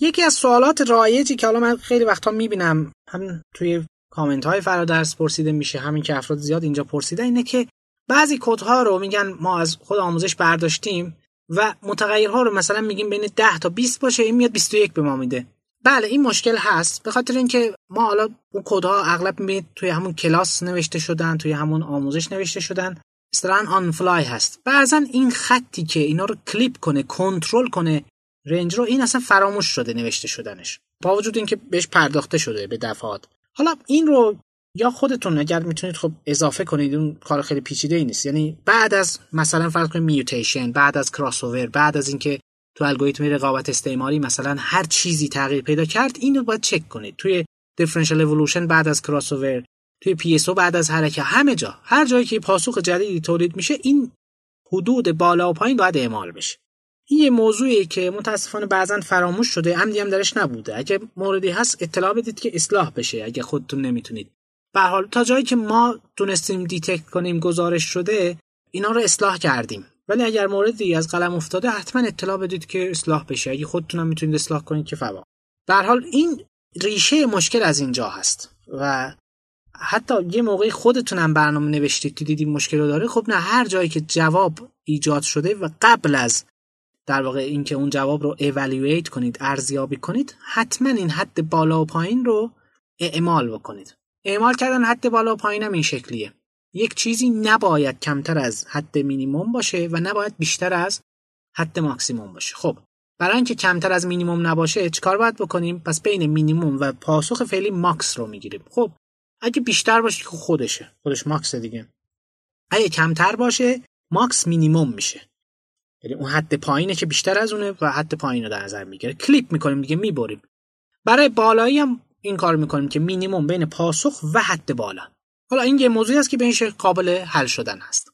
یکی از سوالات رایجی که حالا من خیلی وقتا می‌بینم هم توی کامنت های فرادرس پرسیده میشه همین که افراد زیاد اینجا پرسیده اینه که بعضی کدها رو میگن ما از خود آموزش برداشتیم و متغیرها رو مثلا میگیم بین 10 تا 20 باشه این میاد 21 به ما میده. بله این مشکل هست به خاطر اینکه ما حالا اون کدها اغلب می‌بینید توی همون کلاس نوشته شدن توی همون آموزش نوشته شدن اصطلاحا آن فلای هست. بعضا این خطی که اینا رو کلیپ کنه کنترل کنه range رو این اصلا فراموش شده نوشته شدنش. با وجود اینکه بهش پرداخته شده به دفعات. حالا این رو یا خودتون اگر می‌تونید خب اضافه کنید اون کار خیلی پیچیده ای نیست. یعنی بعد از مثلا فرض کنید mutation بعد از کراس اوور بعد از اینکه تو الگوریتم رقابت استعماری مثلا هر چیزی تغییر پیدا کرد اینو باید چک کنید. توی differential evolution بعد از کراس اوور توی PSO بعد از حرکت همه جا. هر جایی که پاسخ جدیدی تولید میشه این حدود بالا و پایین باید اعمال بشه. این یه موضوعی که متاسفانه بعضا فراموش شده عمدی هم درش نبوده. اگه موردی هست اطلاع بدید که اصلاح بشه اگه خودتون نمی‌تونید. به حال تا جایی که ما تونستیم دیتکت کنیم گزارش شده اینا رو اصلاح کردیم. ولی اگر موردی از قلم افتاده حتما اطلاع بدید که اصلاح بشه. اگه خودتونم می‌تونید اصلاح کنید که فوا. به حال این ریشه مشکل از اینجا هست. و حتی یه موقعی خودتونم برنامه نوشتید که دیدید مشکل داره. خب نه هر جایی که جواب ایجاد شده و قبل از در واقع اینکه اون جواب رو evaluate کنید ارزیابی کنید حتما این حد بالا و پایین رو اعمال بکنید. اعمال کردن حد بالا و پایین هم این شکلیه. یک چیزی نباید کمتر از حد مینیموم باشه و نباید بیشتر از حد ماکسیموم باشه. خب برای اینکه کمتر از مینیموم نباشه چیکار باید بکنیم؟ پس بین مینیموم و پاسخ فعلی max رو می‌گیریم. خب اگه بیشتر باشه که خودشه. خودش ماکس دیگه. اگه کمتر باشه ماکس مینیموم میشه. یعنی اون حد پایینه که بیشتر از اونه و حد پایین رو در نظر می‌گیره. کلیپ می‌کنیم دیگه می‌بریم. برای بالایی هم این کار می‌کنیم که مینیموم بین پاسخ و حد بالا. حالا این یه موضوعی است که به این شکل قابل حل شدن هست.